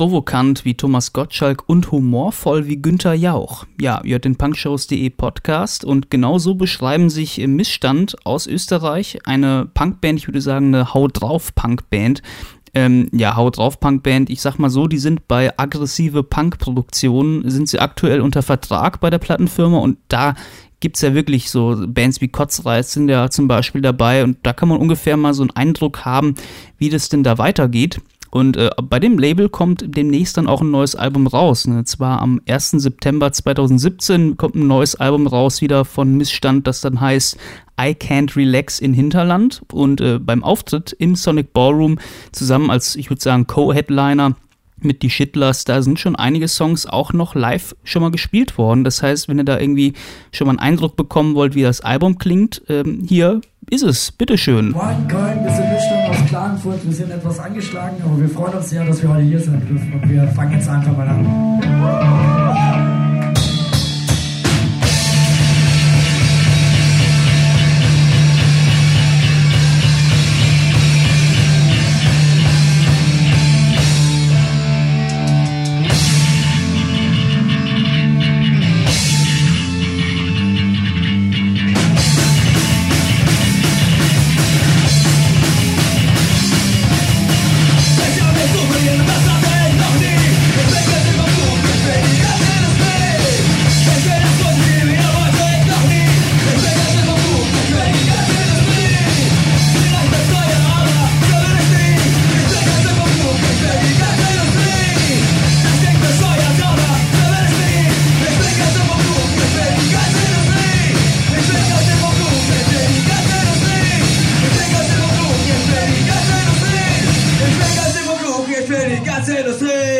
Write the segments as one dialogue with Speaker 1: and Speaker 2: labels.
Speaker 1: provokant wie Thomas Gottschalk und humorvoll wie Günther Jauch. Ja, ihr hört den punkshows.de Podcast und genauso beschreiben sich Missstand aus Österreich, eine Punkband, ich würde sagen eine Haut drauf Punkband. Ähm, ja, Haut drauf Punkband, ich sag mal so, die sind bei aggressive Punkproduktionen, sind sie aktuell unter Vertrag bei der Plattenfirma und da gibt es ja wirklich so Bands wie Kotzreiz sind ja zum Beispiel dabei und da kann man ungefähr mal so einen Eindruck haben, wie das denn da weitergeht. Und äh, bei dem Label kommt demnächst dann auch ein neues Album raus. Ne? Zwar am 1. September 2017 kommt ein neues Album raus, wieder von Missstand, das dann heißt I Can't Relax in Hinterland. Und äh, beim Auftritt im Sonic Ballroom zusammen als, ich würde sagen, Co-Headliner mit die Shitlers, da sind schon einige Songs auch noch live schon mal gespielt worden. Das heißt, wenn ihr da irgendwie schon mal einen Eindruck bekommen wollt, wie das Album klingt, ähm, hier ist es. Bitteschön.
Speaker 2: Wir sind nüchtern aus Klagenfurt, wir sind etwas angeschlagen, aber wir freuen uns sehr, dass wir heute hier sein dürfen und wir fangen jetzt einfach mal an.
Speaker 3: Periférique, à
Speaker 2: Saint-Ossé.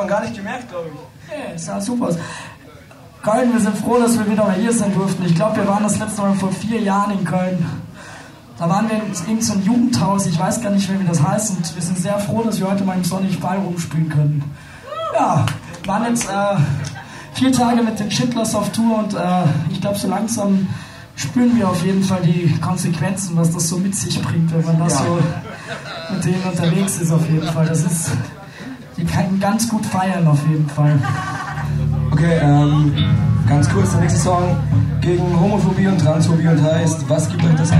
Speaker 2: Man gar nicht gemerkt, glaube ich.
Speaker 3: Ja, sah super aus. Köln, wir sind froh, dass wir wieder mal hier sein durften. Ich glaube, wir waren das letzte Mal vor vier Jahren in Köln. Da waren wir in irgendeinem Jugendhaus, ich weiß gar nicht mehr, wie das heißt, und wir sind sehr froh, dass wir heute mal im sonnigen Ball rumspielen können. Ja, waren jetzt äh, vier Tage mit den Shitlers auf Tour und äh, ich glaube, so langsam spüren wir auf jeden Fall die Konsequenzen, was das so mit sich bringt, wenn man das ja. so mit denen unterwegs ist, auf jeden Fall. Das ist, die kann ganz gut feiern, auf jeden Fall.
Speaker 2: Okay, ähm, ganz kurz, der nächste Song gegen Homophobie und Transphobie und heißt, was gibt euch das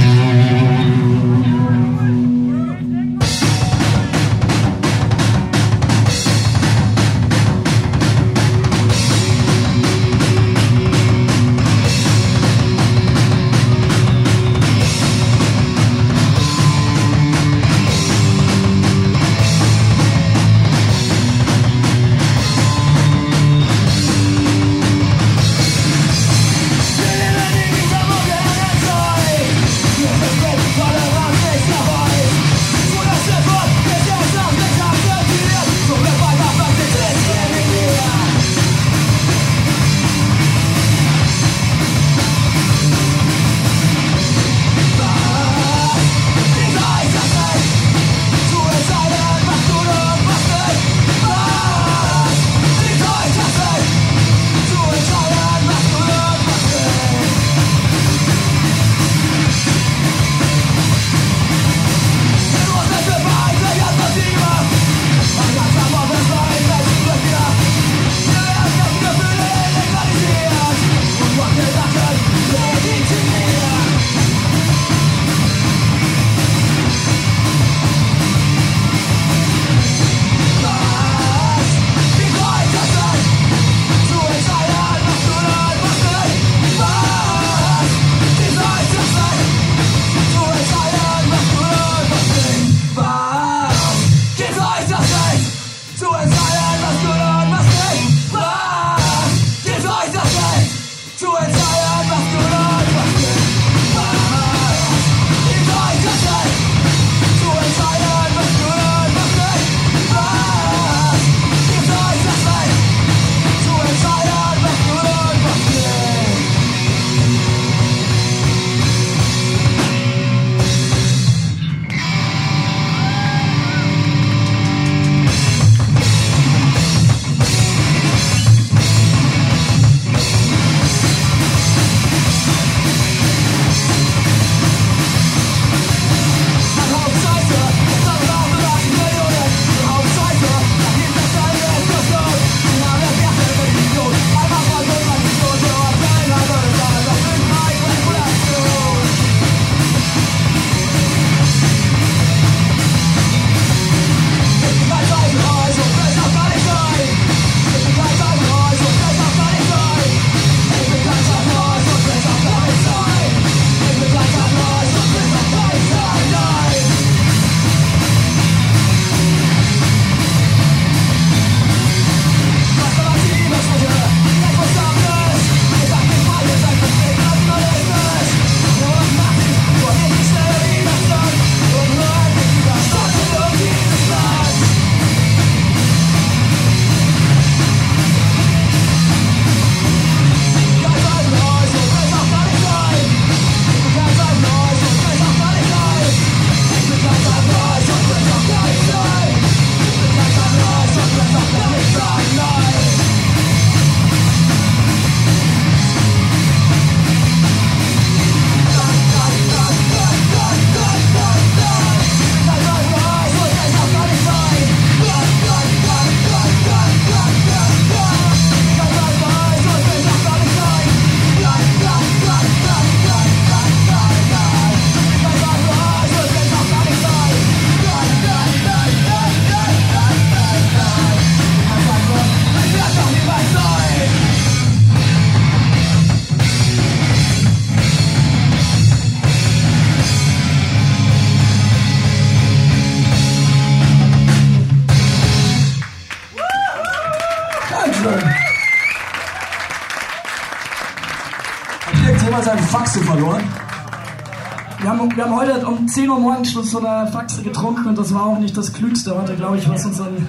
Speaker 3: 10 Uhr morgens schon so eine Faxe getrunken und das war auch nicht das Klügste heute, glaube ich, was unseren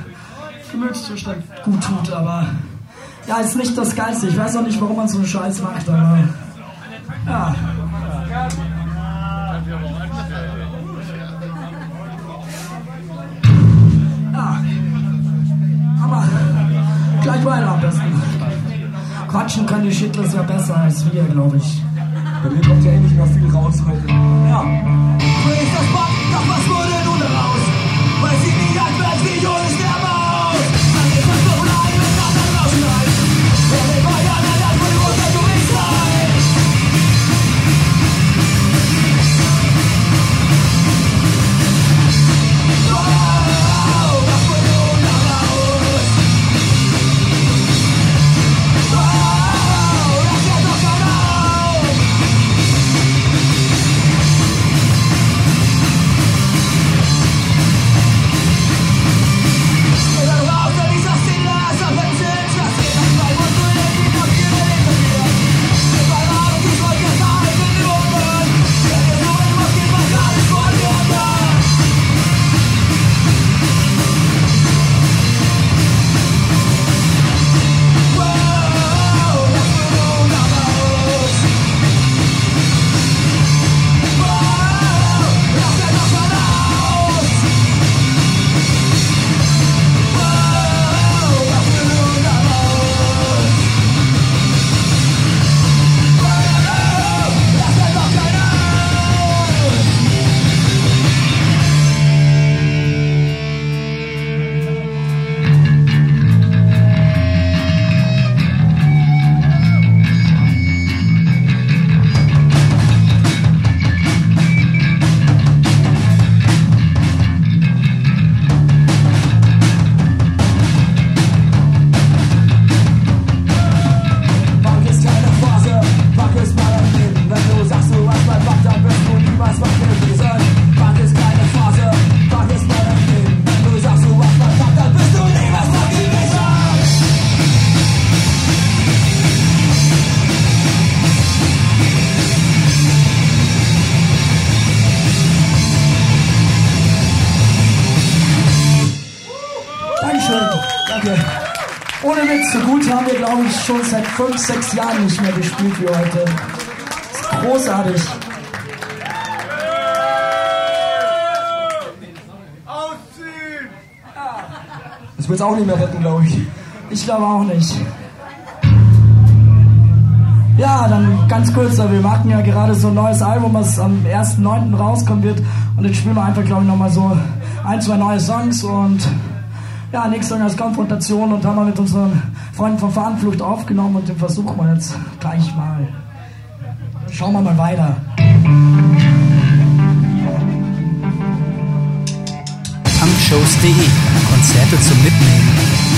Speaker 3: Gemütszustand gut tut, aber ja, ist nicht das Geilste. Ich weiß auch nicht, warum man so einen Scheiß macht, aber ja. Ja. Aber gleich weiter am besten. Quatschen können die Schitlers ja besser als wir, glaube ich.
Speaker 4: Bei mir kommt ja eh nicht viel raus heute.
Speaker 3: Ja.
Speaker 2: Will ich das Band, doch was wurde nun daraus? Weil sie nie alt
Speaker 3: haben wir, glaube ich, schon seit fünf, sechs Jahren nicht mehr gespielt wie heute. Das ist großartig.
Speaker 4: Das wird's auch nicht mehr retten, glaube ich.
Speaker 3: Ich glaube auch nicht. Ja, dann ganz kurz, wir machen ja gerade so ein neues Album, was am 1.9. rauskommen wird. Und jetzt spielen wir einfach, glaube ich, nochmal so ein, zwei neue Songs. Und ja, nächstes Song als Konfrontation und haben wir mit unseren Freunden von Fahnenflucht aufgenommen und den versuchen wir jetzt gleich mal. Schauen wir mal weiter.
Speaker 1: Punkshows.de Konzerte zum Mitnehmen.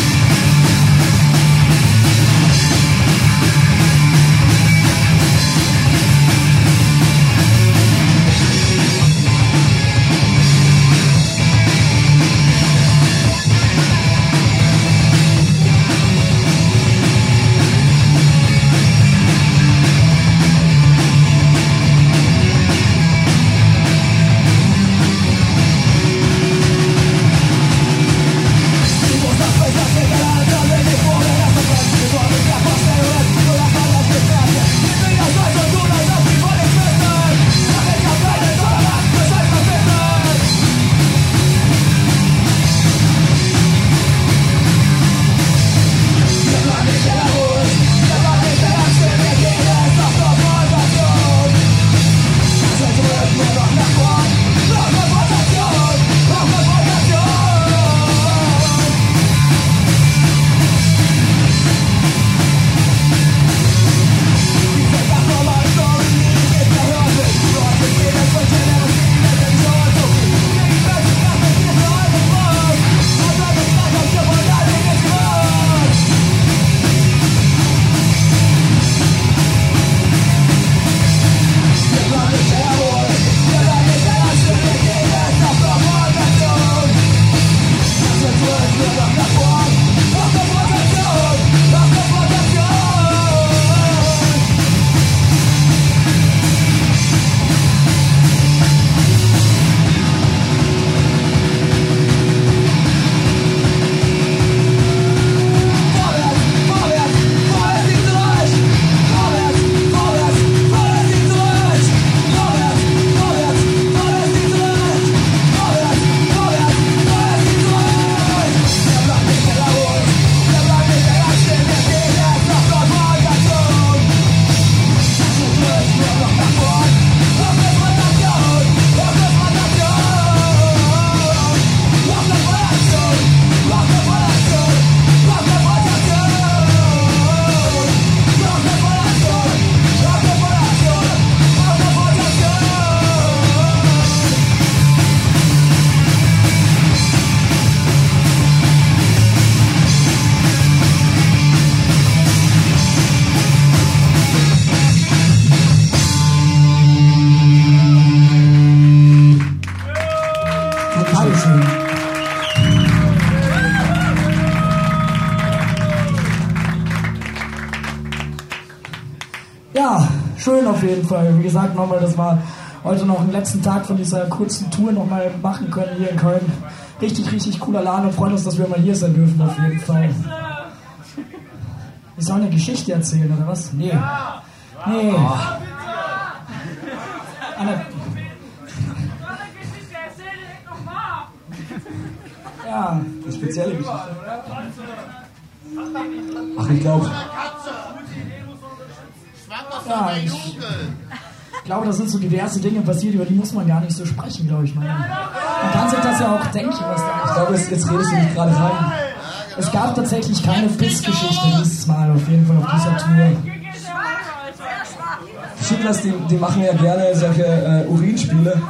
Speaker 3: Schön auf jeden Fall. Wie gesagt, nochmal, das war heute noch den letzten Tag von dieser kurzen Tour nochmal machen können hier in Köln. Richtig, richtig cooler Laden und freuen uns, dass wir mal hier sein dürfen auf jeden Fall. Wir sollen eine Geschichte erzählen, oder was? Nee. Nee. Eine, ja,
Speaker 4: Eine spezielle Geschichte. Ach, ich glaube,
Speaker 3: ja, ich glaube, da sind so diverse Dinge passiert, über die muss man gar nicht so sprechen, glaube ich. Man, man kann sich das ja auch denken, was da
Speaker 4: ich glaube, jetzt, jetzt redest du nicht gerade rein.
Speaker 3: Es gab tatsächlich keine Pissgeschichte dieses Mal, auf jeden Fall auf dieser Tour.
Speaker 4: Schicklas, die, die machen ja gerne solche äh, Urinspiele.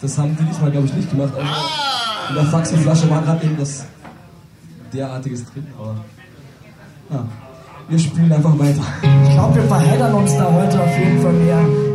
Speaker 4: Das haben die diesmal, glaube ich, nicht gemacht. Also in der Faxenflasche war gerade eben das derartiges drin, aber ja, wir spielen einfach weiter.
Speaker 3: Ich glaube, wir verheddern uns da heute auf jeden Fall mehr.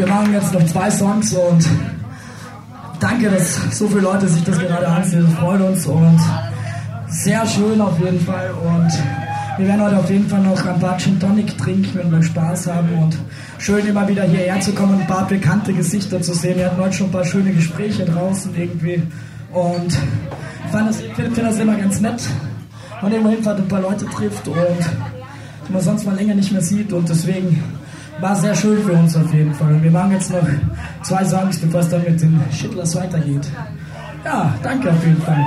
Speaker 2: Wir machen jetzt noch zwei Songs und danke, dass so viele Leute sich das gerade ansehen. Das freut uns und sehr schön auf jeden Fall. Und wir werden heute auf jeden Fall noch ein paar Gin Tonic trinken, wenn wir Spaß haben. Und schön immer wieder hierher zu kommen und ein paar bekannte Gesichter zu sehen. Wir hatten heute schon ein paar schöne Gespräche draußen irgendwie. Und ich finde find das immer ganz nett, wenn man irgendwo ein paar Leute trifft und die man sonst mal länger nicht mehr sieht. Und deswegen war sehr schön für uns auf jeden Fall. Und wir machen jetzt noch zwei Songs, bevor es dann mit den Shitlers weitergeht. Ja, danke auf jeden Fall.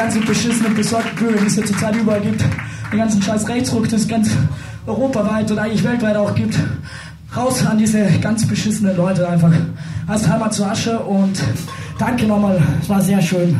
Speaker 2: Der ganze beschissene, besorgten Bürger, die es ja zurzeit überall gibt, den ganzen scheiß Rechtsruck, das ganz europaweit und eigentlich weltweit auch gibt. Raus an diese ganz beschissenen Leute einfach. Heißt Heimat zur Asche und danke nochmal, es war sehr schön.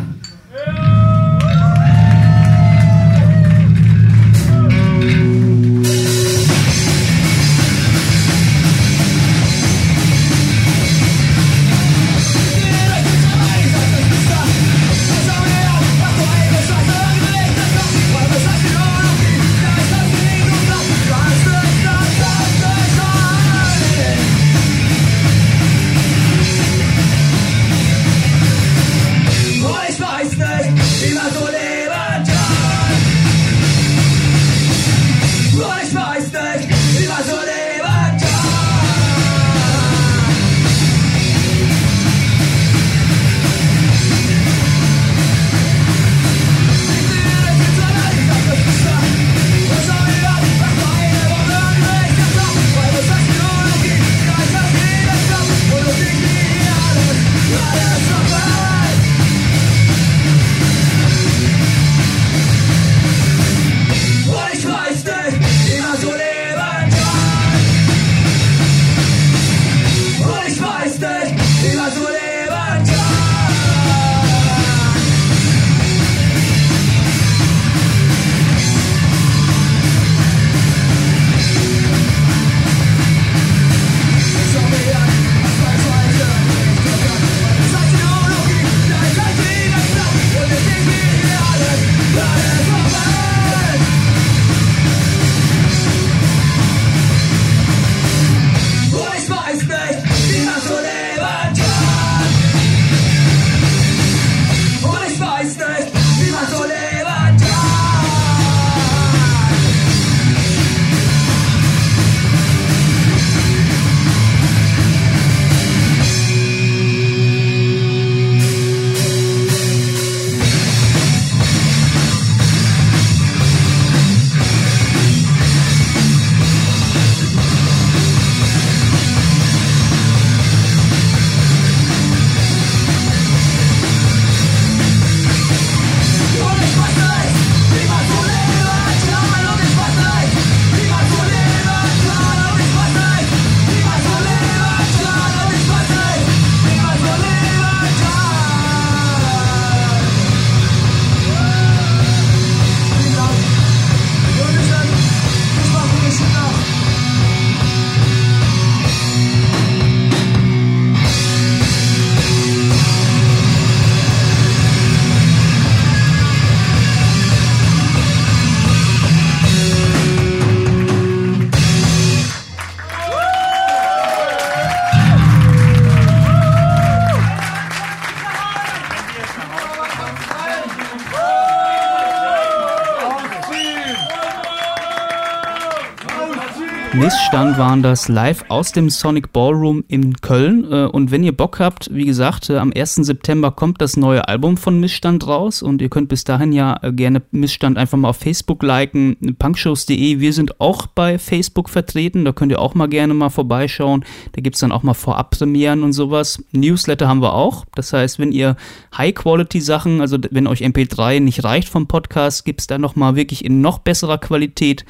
Speaker 1: Missstand waren das live aus dem Sonic Ballroom in Köln. Äh, und wenn ihr Bock habt, wie gesagt, äh, am 1. September kommt das neue Album von Missstand raus und ihr könnt bis dahin ja äh, gerne Missstand einfach mal auf Facebook liken, punkshows.de. Wir sind auch bei Facebook vertreten, da könnt ihr auch mal gerne mal vorbeischauen. Da gibt es dann auch mal Vorab-Premieren und sowas. Newsletter haben wir auch. Das heißt, wenn ihr High-Quality-Sachen, also wenn euch MP3 nicht reicht vom Podcast, gibt es da nochmal wirklich in noch besserer Qualität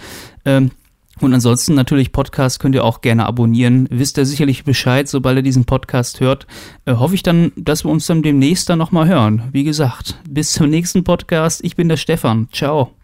Speaker 1: ähm, und ansonsten natürlich Podcast könnt ihr auch gerne abonnieren. Wisst ihr sicherlich Bescheid, sobald ihr diesen Podcast hört. Äh, hoffe ich dann, dass wir uns dann demnächst dann nochmal hören. Wie gesagt, bis zum nächsten Podcast. Ich bin der Stefan. Ciao.